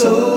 soul.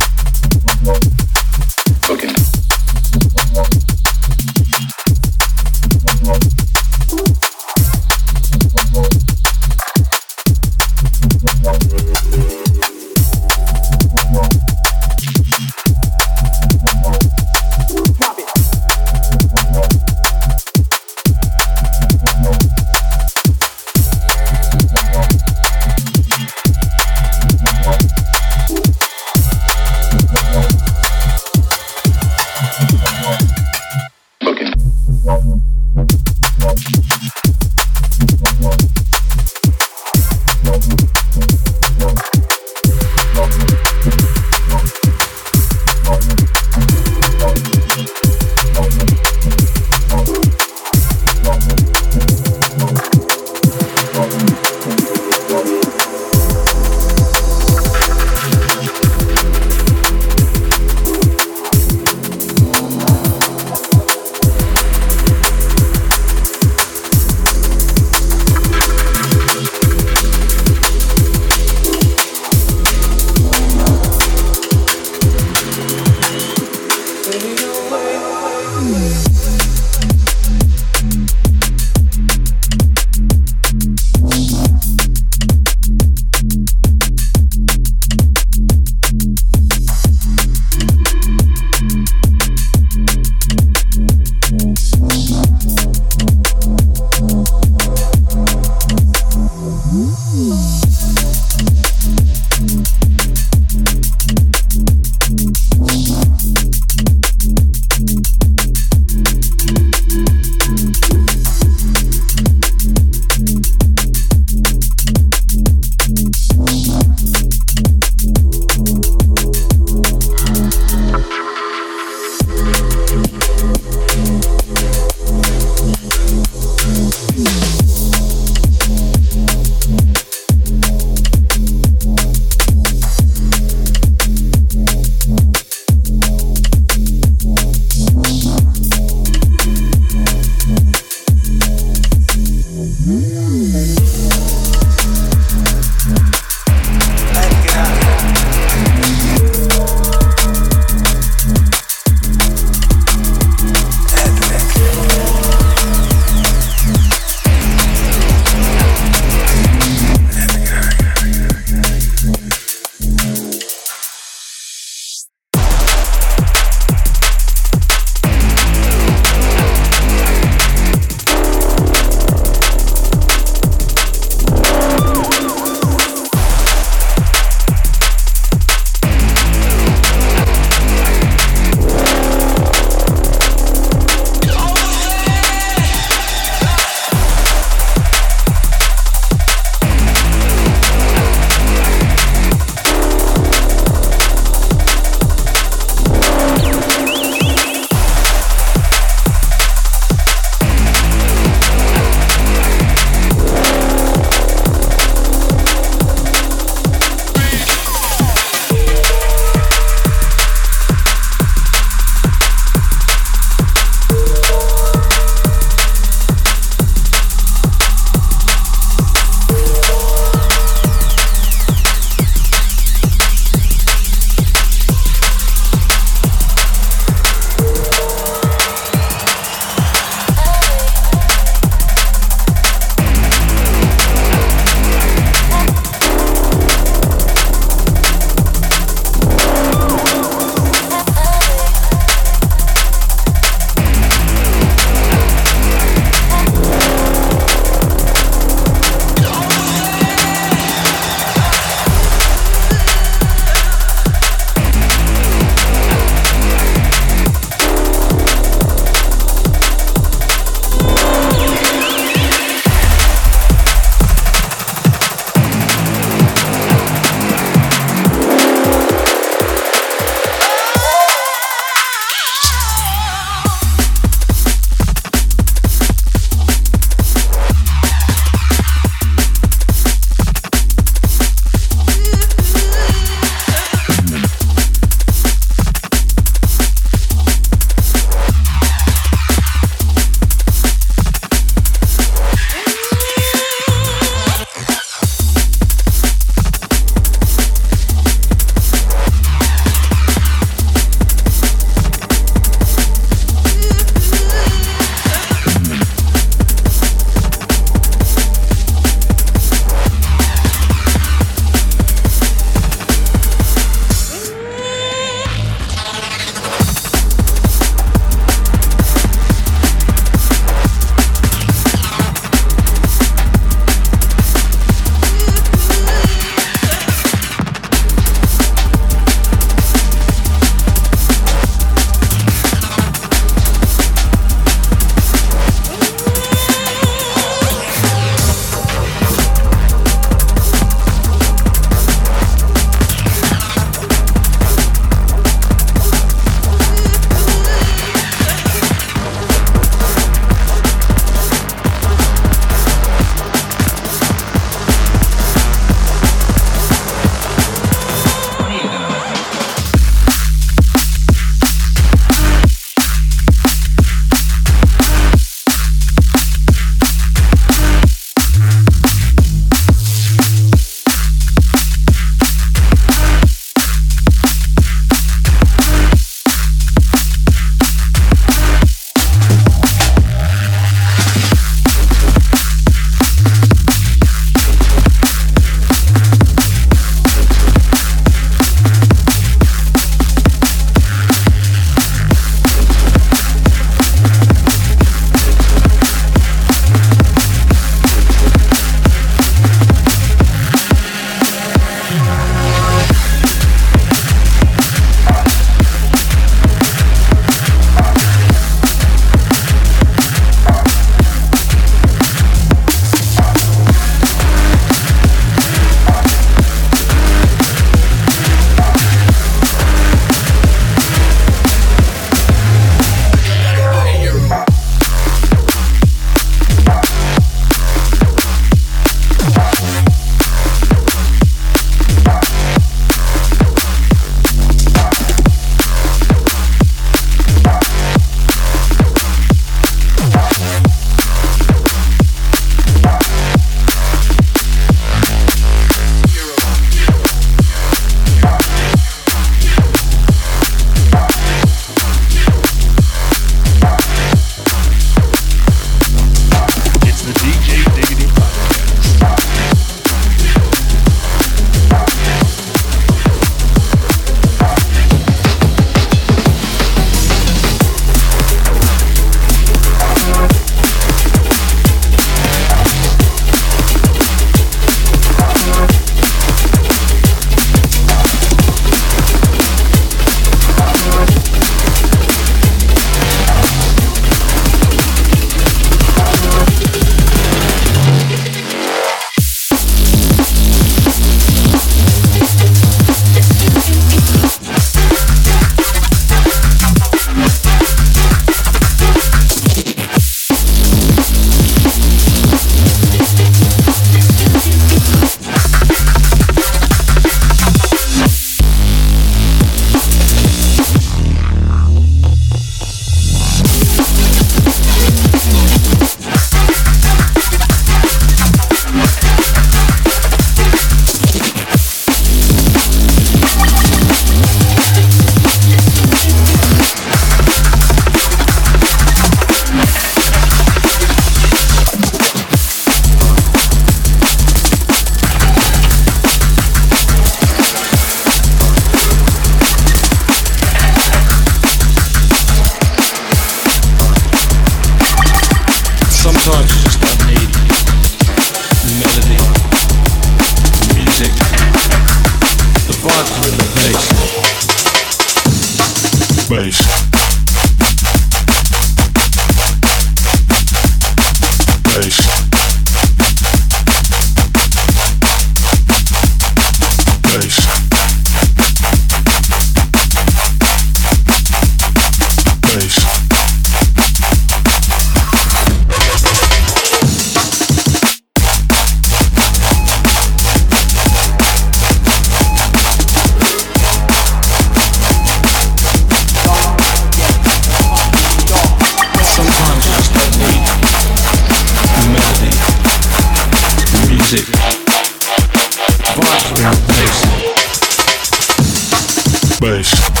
Base.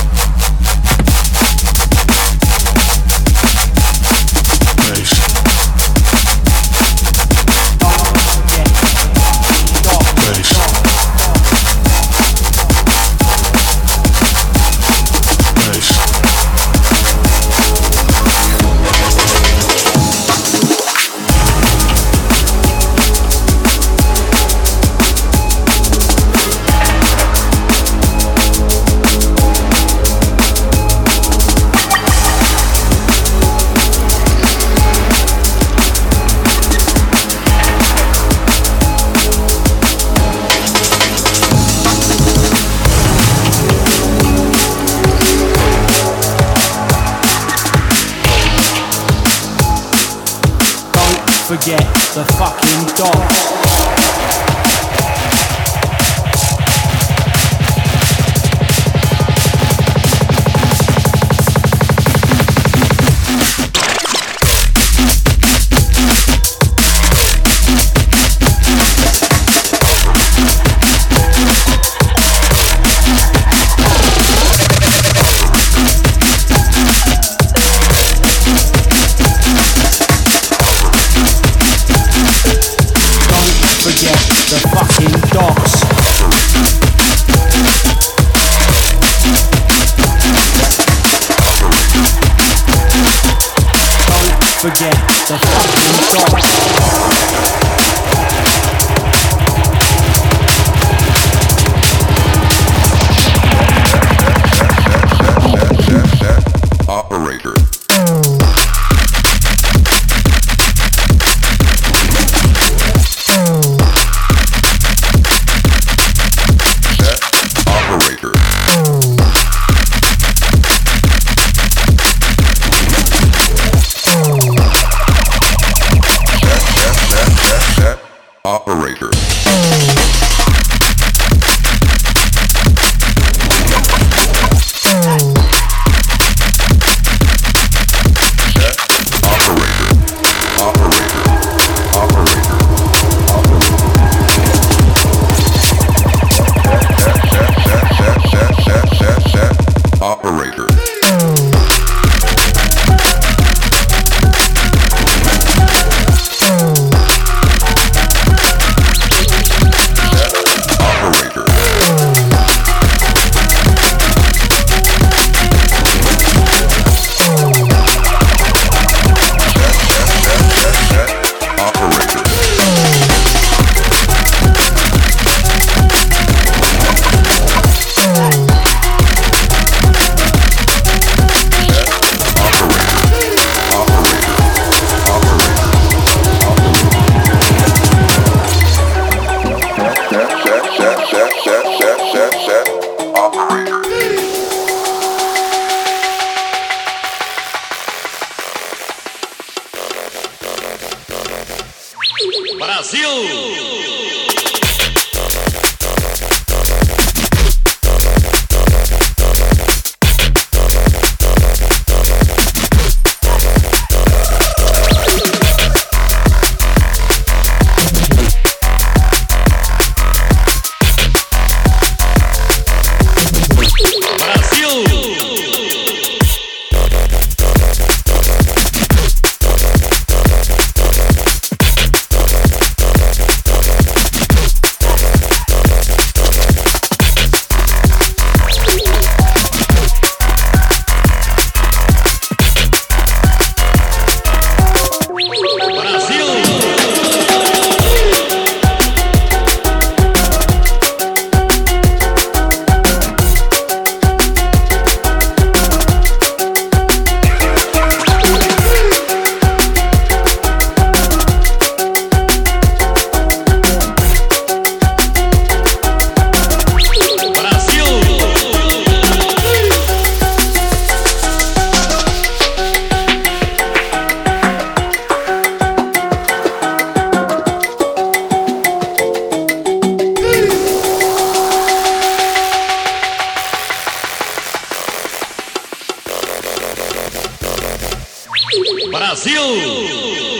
Brasil!